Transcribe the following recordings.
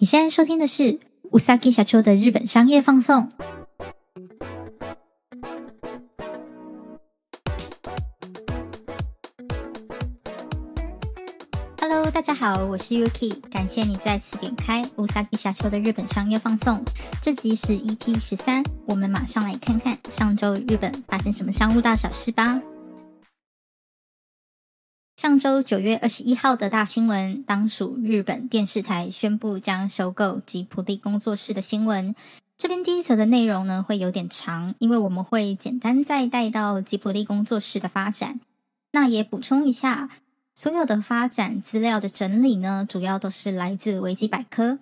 你现在收听的是うさぎ社长的日本商业放送。Hello，大家好，我是 Yuki，感谢你再次点开うさぎ社长的日本商业放送。这集是 EP 十三，我们马上来看看上周日本发生什么商务大小事吧。 上周九月二十一号的大新闻，当属日本电视台宣布将收购吉卜力工作室的新闻。这边第一则的内容呢，会有点长，因为我们会简单再带到吉卜力工作室的发展。那也补充一下，所有的发展资料的整理呢，主要都是来自维基百科。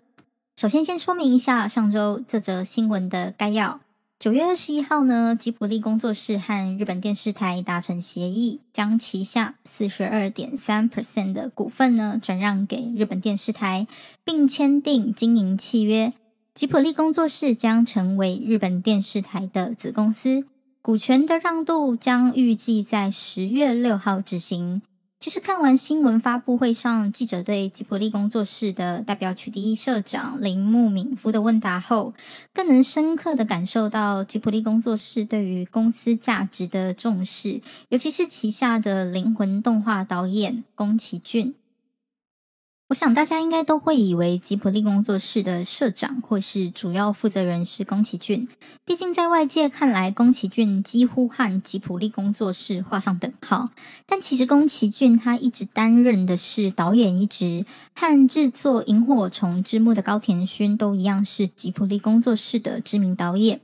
首先，先说明一下上周这则新闻的概要。九月二十一号呢，吉卜力工作室和日本电视台达成协议，将旗下四十二点三 percent 的股份呢转让给日本电视台，并签订经营契约。吉卜力工作室将成为日本电视台的子公司，股权的让渡将预计在十月六号执行。其实看完新闻发布会上，记者对吉普力工作室的代表取缔役社长铃木敏夫的问答后，更能深刻的感受到吉普力工作室对于公司价值的重视，尤其是旗下的灵魂动画导演宫崎骏。我想大家应该都会以为吉卜力工作室的社长或是主要负责人是宫崎骏，毕竟在外界看来，宫崎骏几乎和吉卜力工作室画上等号。但其实宫崎骏他一直担任的是导演一职，和制作《萤火虫之墓》的高田勋都一样，是吉卜力工作室的知名导演。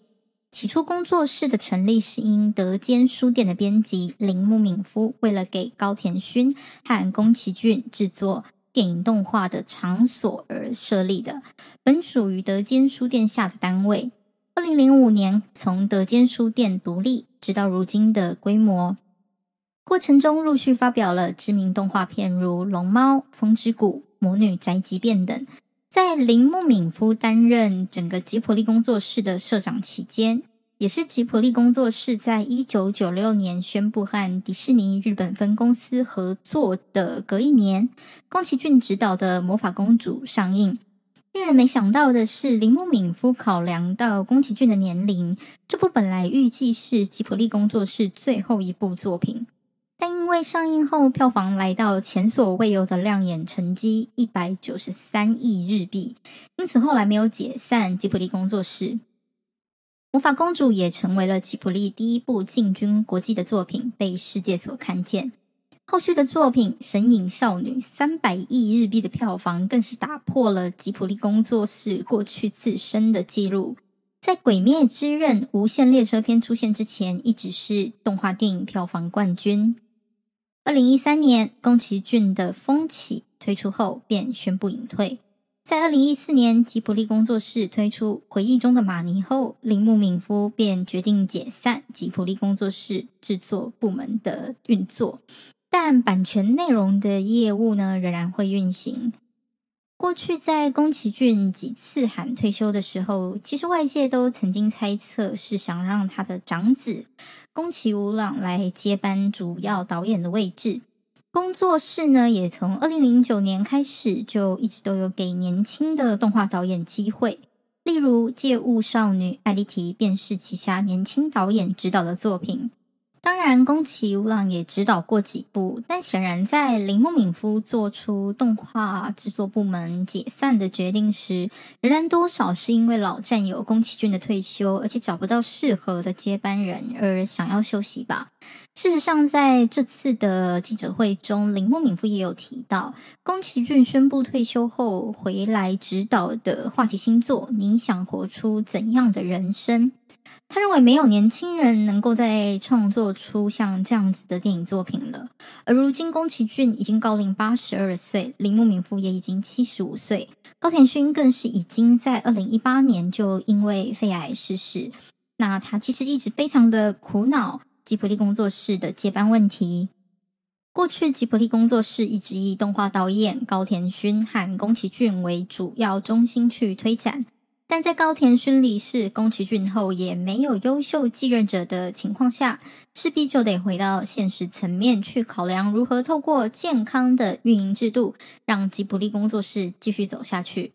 起初，工作室的成立是因德间书店的编辑铃木敏夫为了给高田勋和宫崎骏制作。电影动画的场所而设立的，本属于德间书店下的单位。二零零五年从德间书店独立，直到如今的规模。过程中陆续发表了知名动画片，如《龙猫》《风之谷》《魔女宅急便》等。在铃木敏夫担任整个吉卜力工作室的社长期间，也是吉普力工作室在一九九六年宣布和迪士尼日本分公司合作的隔一年，宫崎骏执导的《魔法公主》上映。令人没想到的是，铃木敏夫考量到宫崎骏的年龄，这部本来预计是吉普力工作室最后一部作品，但因为上映后票房来到前所未有的亮眼成绩一百九十三亿日币，因此后来没有解散吉普力工作室。魔法公主也成为了吉卜力第一部进军国际的作品，被世界所看见。后续的作品《神隐少女》三百亿日币的票房，更是打破了吉卜力工作室过去自身的记录。在《鬼灭之刃：无限列车篇》出现之前，一直是动画电影票房冠军。二零一三年，宫崎骏的《风起》推出后，便宣布隐退。在二零一四年，吉卜力工作室推出《回忆中的玛尼》后，铃木敏夫便决定解散吉卜力工作室制作部门的运作，但版权内容的业务呢，仍然会运行。过去在宫崎骏几次喊退休的时候，其实外界都曾经猜测是想让他的长子宫崎吾朗来接班主要导演的位置。工作室呢，也从二零零九年开始就一直都有给年轻的动画导演机会，例如《借物少女》艾莉缇便是旗下年轻导演指导的作品。当然，宫崎吾朗也指导过几部，但显然在铃木敏夫做出动画制作部门解散的决定时，仍然多少是因为老战友宫崎骏的退休，而且找不到适合的接班人而想要休息吧。事实上，在这次的记者会中，铃木敏夫也有提到，宫崎骏宣布退休后回来指导的话题新作《你想活出怎样的人生》。他认为没有年轻人能够再创作出像这样子的电影作品了。而如今宫崎骏已经高龄八十二岁，铃木敏夫也已经七十五岁，高田勋更是已经在二零一八年就因为肺癌逝世。那他其实一直非常的苦恼吉卜力工作室的接班问题。过去吉卜力工作室一直以动画导演高田勋和宫崎骏为主要中心去推展。但在高田勋离世、宫崎骏后也没有优秀继任者的情况下，势必就得回到现实层面去考量如何透过健康的运营制度，让吉卜力工作室继续走下去。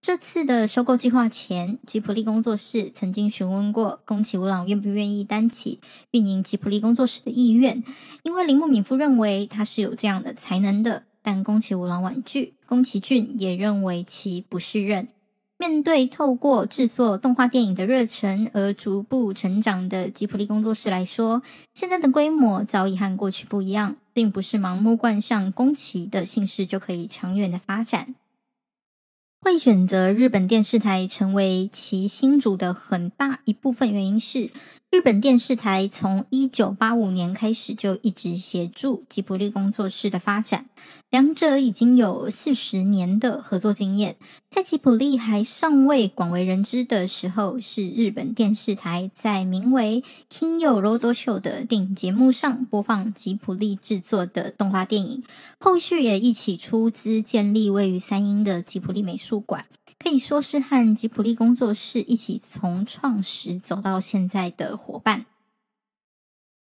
这次的收购计划前，吉卜力工作室曾经询问过宫崎吾朗愿不愿意担起运营吉卜力工作室的意愿，因为铃木敏夫认为他是有这样的才能的，但宫崎吾朗婉拒，宫崎骏也认为其不适任。面对透过制作动画电影的热忱而逐步成长的吉普力工作室来说，现在的规模早已和过去不一样，并不是盲目冠上宫崎的姓氏就可以长远的发展。会选择日本电视台成为其新主的很大一部分原因是，日本电视台从一九八五年开始就一直协助吉卜力工作室的发展，两者已经有四十年的合作经验。在吉卜力还尚未广为人知的时候，是日本电视台在名为《金曜ロードショー》的电影节目上播放吉卜力制作的动画电影，后续也一起出资建立位于三鹰的吉卜力美术。馆 可以说是和吉普力工作室一起从创始走到现在的伙伴。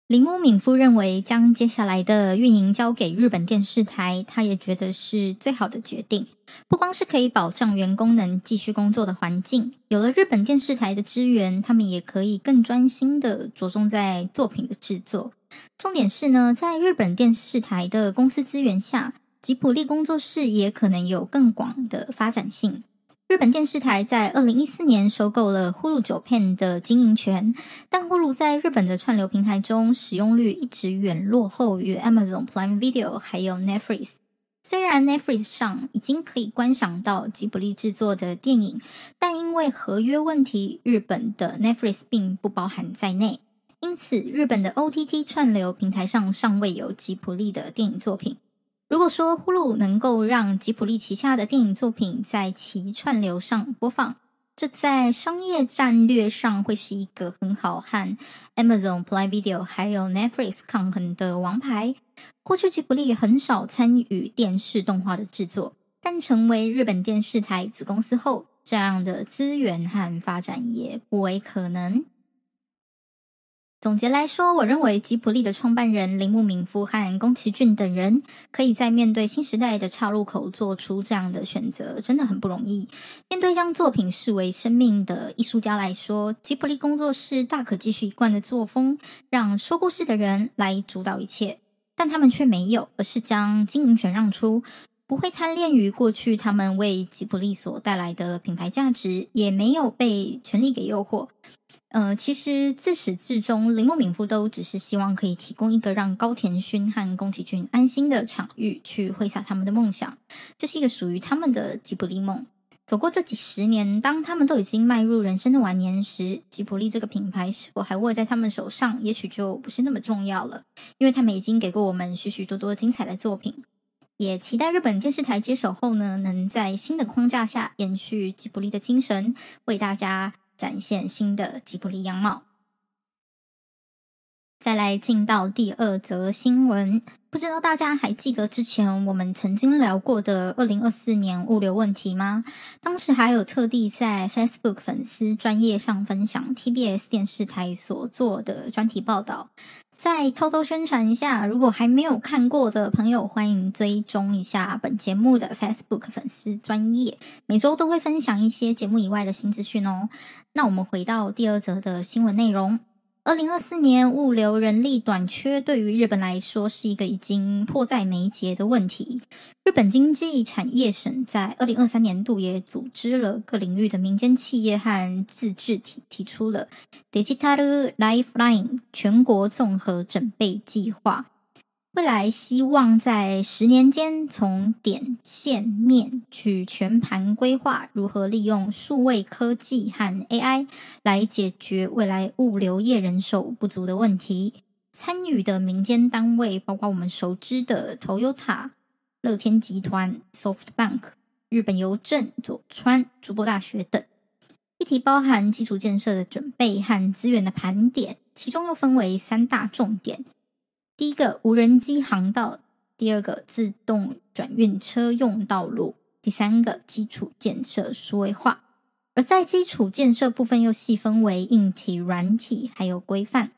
铃木敏夫认为，将接下来的运营交给日本电视台，他也觉得是最好的决定。不光是可以保障员工能继续工作的环境，有了日本电视台的支援，他们也可以更专心的着重在作品的制作。重点是呢，在日本电视台的公司资源下。吉普力工作室也可能有更广的发展性。日本电视台在二零一四年收购了 Hulu 九片的经营权，但 Hulu 在日本的串流平台中使用率一直远落后于 Amazon Prime Video 还有 Netflix。虽然 Netflix 上已经可以观赏到吉卜力制作的电影，但因为合约问题，日本的 Netflix 并不包含在内，因此日本的 OTT 串流平台上尚未有吉卜力的电影作品。如果说呼噜能够让吉卜力旗下的电影作品在其串流上播放，这在商业战略上会是一个很好和 Amazon Prime Video 还有 Netflix 抗衡的王牌。过去吉卜力很少参与电视动画的制作，但成为日本电视台子公司后，这样的资源和发展也不为可能。总结来说，我认为吉卜力的创办人铃木敏夫和宫崎骏等人，可以在面对新时代的岔路口做出这样的选择，真的很不容易。面对将作品视为生命的艺术家来说，吉卜力工作室大可继续一贯的作风，让说故事的人来主导一切，但他们却没有，而是将经营权让出。不会贪恋于过去他们为吉卜力所带来的品牌价值，也没有被权力给诱惑。呃，其实自始至终，铃木敏夫都只是希望可以提供一个让高田勋和宫崎骏安心的场域，去挥洒他们的梦想。这是一个属于他们的吉卜力梦。走过这几十年，当他们都已经迈入人生的晚年时，吉卜力这个品牌是否还握在他们手上，也许就不是那么重要了，因为他们已经给过我们许许多多精彩的作品。也期待日本电视台接手后呢，能在新的框架下延续吉卜力的精神，为大家展现新的吉卜力样貌。再来进到第二则新闻，不知道大家还记得之前我们曾经聊过的二零二四年物流问题吗？当时还有特地在 Facebook 粉丝专业上分享 TBS 电视台所做的专题报道。再偷偷宣传一下，如果还没有看过的朋友，欢迎追踪一下本节目的 Facebook 粉丝专业，每周都会分享一些节目以外的新资讯哦。那我们回到第二则的新闻内容。二零二四年物流人力短缺对于日本来说是一个已经迫在眉睫的问题。日本经济产业省在二零二三年度也组织了各领域的民间企业和自治体，提出了 Digital Lifeline 全国综合准备计划。未来希望在十年间，从点、线、面去全盘规划如何利用数位科技和 AI 来解决未来物流业人手不足的问题。参与的民间单位包括我们熟知的 Toyota、乐天集团、SoftBank、日本邮政、佐川、筑波大学等。议题包含基础建设的准备和资源的盘点，其中又分为三大重点。第一个无人机航道，第二个自动转运车用道路，第三个基础建设数位化。而在基础建设部分又细分为硬体、软体，还有规范。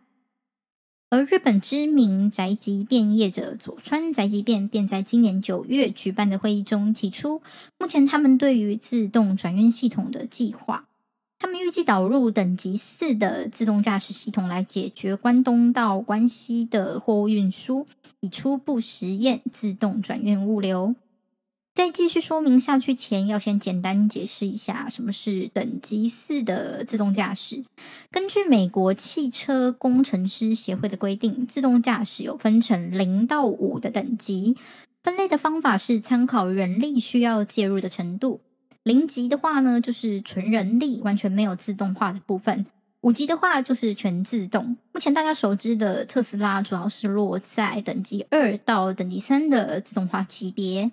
而日本知名宅急便业者佐川宅急便便在今年九月举办的会议中提出，目前他们对于自动转运系统的计划，他们预计导入等级四的自动驾驶系统来解决关东到关西的货物运输，以初步实验自动转运物流。在继续说明下去前，要先简单解释一下什么是等级四的自动驾驶。根据美国汽车工程师协会的规定，自动驾驶有分成零到五的等级，分类的方法是参考人力需要介入的程度。零级的话呢，就是纯人力，完全没有自动化的部分；五级的话，就是全自动。目前大家熟知的特斯拉，主要是落在等级二到等级三的自动化级别。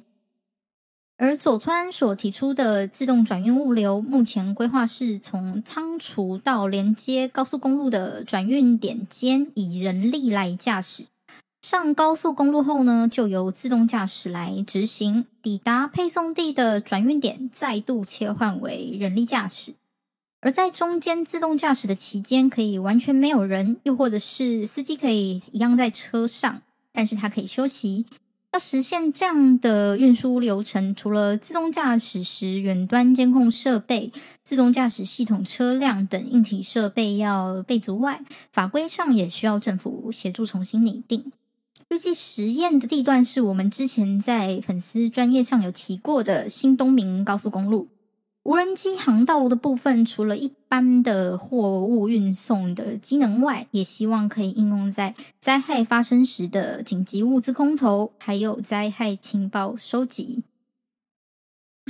而佐川所提出的自动转运物流，目前规划是从仓储到连接高速公路的转运点间，以人力来驾驶。上高速公路后呢，就由自动驾驶来执行。抵达配送地的转运点，再度切换为人力驾驶。而在中间自动驾驶的期间，可以完全没有人，又或者是司机可以一样在车上，但是他可以休息。要实现这样的运输流程，除了自动驾驶时远端监控设备、自动驾驶系统车辆等硬体设备要备足外，法规上也需要政府协助重新拟定。预计实验的地段是我们之前在粉丝专业上有提过的新东名高速公路。无人机航道的部分，除了一般的货物运送的机能外，也希望可以应用在灾害发生时的紧急物资空投，还有灾害情报收集。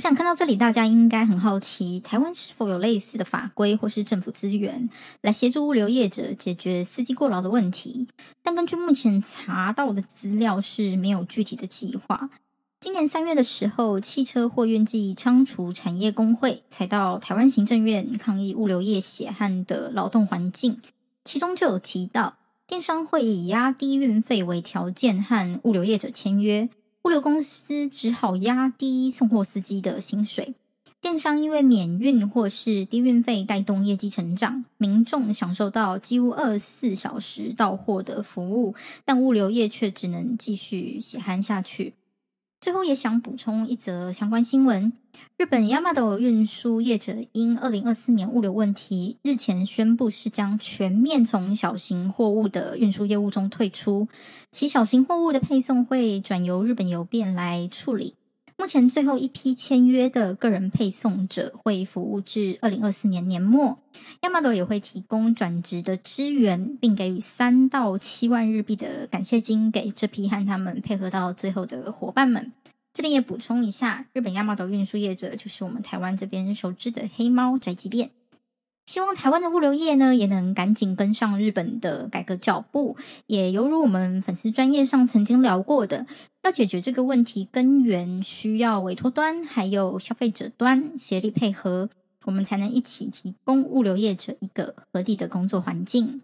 想看到这里，大家应该很好奇，台湾是否有类似的法规或是政府资源来协助物流业者解决司机过劳的问题？但根据目前查到的资料，是没有具体的计划。今年三月的时候，汽车货运暨仓储产业工会才到台湾行政院抗议物流业血汗的劳动环境，其中就有提到，电商会以压低运费为条件和物流业者签约，物流公司只好压低送货司机的薪水，电商因为免运或是低运费带动业绩成长，民众享受到几乎二十四小时到货的服务，但物流业却只能继续血汗下去。最后也想补充一则相关新闻：日本ヤマト运输业者因二零二四年物流问题，日前宣布是将全面从小型货物的运输业务中退出，其小型货物的配送会转由日本邮便来处理。 目前最后一批签约的个人配送者会服务至二零二四年年末，ヤマト也会提供转职的支援，并给予三到七万日币的感谢金给这批和他们配合到最后的伙伴们。这边也补充一下，日本ヤマト运输业者就是我们台湾这边熟知的黑猫宅急便。 希望台湾的物流业呢，也能赶紧跟上日本的改革脚步。也犹如我们粉丝专业上曾经聊过的，要解决这个问题根源，需要委托端还有消费者端协力配合，我们才能一起提供物流业者一个合理的工作环境。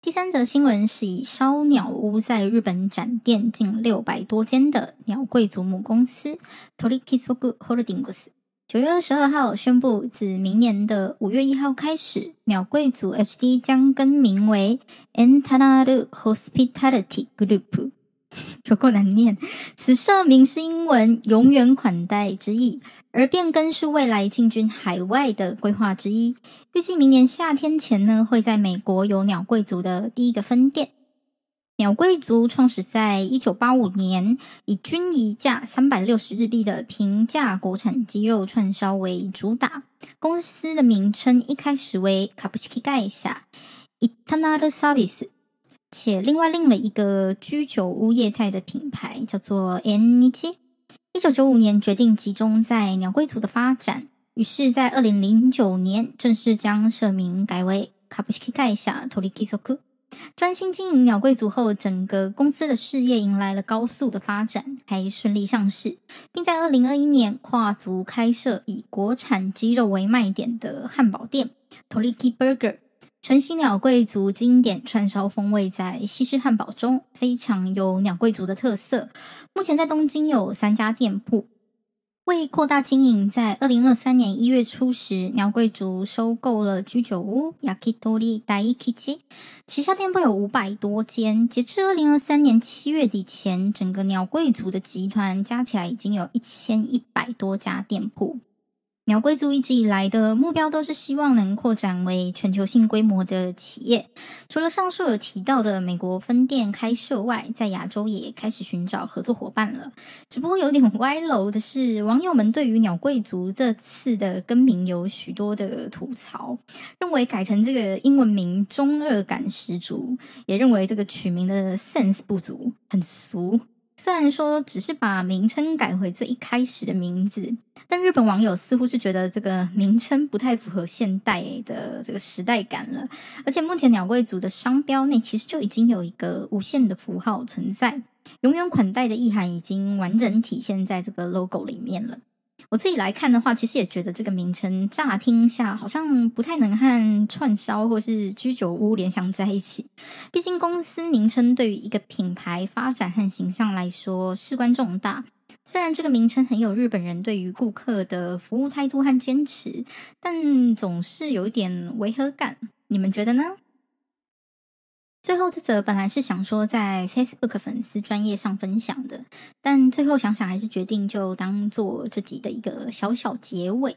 第三则新闻是以烧鸟屋在日本展店近六百多间的鸟贵族母公司 Torikisoku Holdings。九月二十二号宣布，自明年的五月一号开始，鸟贵族 HD 将更名为 Entanaru Hospitality Group，有够难念。此社名是英文“永远款待”之意，而变更是未来进军海外的规划之一。预计明年夏天前呢，会在美国有鸟贵族的第一个分店。鸟贵族创始在一九八五年，以均一价三百六十日币的平价国产鸡肉串烧为主打。公司的名称一开始为“株式会社イタナルサービス”，且另外另了一个居酒屋业态的品牌，叫做“縁日”。一九九五年决定集中在鸟贵族的发展，于是，在二零零九年正式将社名改为“株式会社トリキソク”。 专心经营鸟贵族后，整个公司的事业迎来了高速的发展，还顺利上市，并在二零二一年跨足开设以国产鸡肉为卖点的汉堡店 Toriki Burger，承袭鸟贵族经典串烧风味，在西式汉堡中非常有鸟贵族的特色。目前在东京有三家店铺。为扩大经营，在二零二三年一月初时，鸟贵族收购了居酒屋 Yakitori Daikichi，旗下店铺有五百多间。截至二零二三年七月底前，整个鸟贵族的集团加起来已经有一千一百多家店铺。鸟贵族一直以来的目标都是希望能扩展为全球性规模的企业。除了上述有提到的美国分店开设外，在亚洲也开始寻找合作伙伴了。只不过有点歪楼的是，网友们对于鸟贵族这次的更名有许多的吐槽，认为改成这个英文名中二感十足，也认为这个取名的 sense 不足，很俗。虽然说只是把名称改回最一开始的名字，但日本网友似乎是觉得这个名称不太符合现代的这个时代感了。而且目前鸟贵族的商标内其实就已经有一个无限的符号存在，永远款待的意涵已经完整体现在这个 logo 里面了。我自己来看的话，其实也觉得这个名称乍听下好像不太能和串烧或是居酒屋联想在一起。毕竟公司名称对于一个品牌发展和形象来说事关重大。虽然这个名称很有日本人对于顾客的服务态度和坚持，但总是有一点违和感。你们觉得呢？最后这则本来是想说在 Facebook 粉丝专业上分享的，但最后想想还是决定就当做这集的一个小小结尾。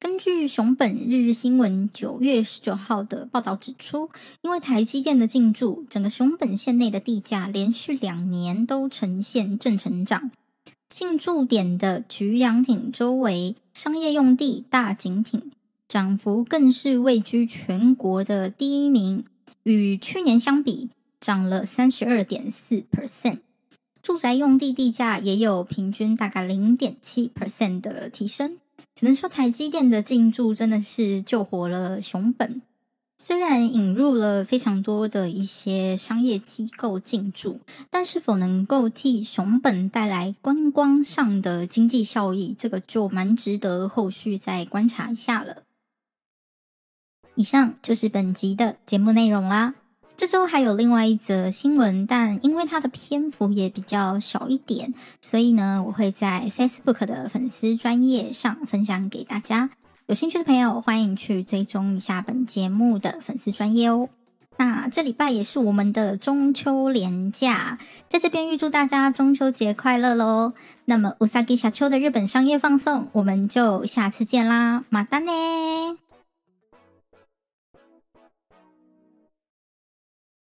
根据熊本日日新闻九月十九号的报道指出，因为台积电的进驻，整个熊本县内的地价连续两年都呈现正成长。进驻点的菊阳町周围商业用地大井町涨幅更是位居全国的第一名。与去年相比，涨了三十二点四 percent，住宅用地地价也有平均大概零点七 percent 的提升。只能说台积电的进驻真的是救活了熊本。虽然引入了非常多的一些商业机构进驻，但是否能够替熊本带来观光上的经济效益，这个就蛮值得后续再观察一下了。以上就是本集的节目内容啦。这周还有另外一则新闻，但因为它的篇幅也比较小一点，所以呢，我会在 Facebook 的粉丝专页上分享给大家。有兴趣的朋友，欢迎去追踪一下本节目的粉丝专页哦。那这礼拜也是我们的中秋连假，在这边预祝大家中秋节快乐喽。那么，うさぎ社长的日本商业放送，我们就下次见啦，またね。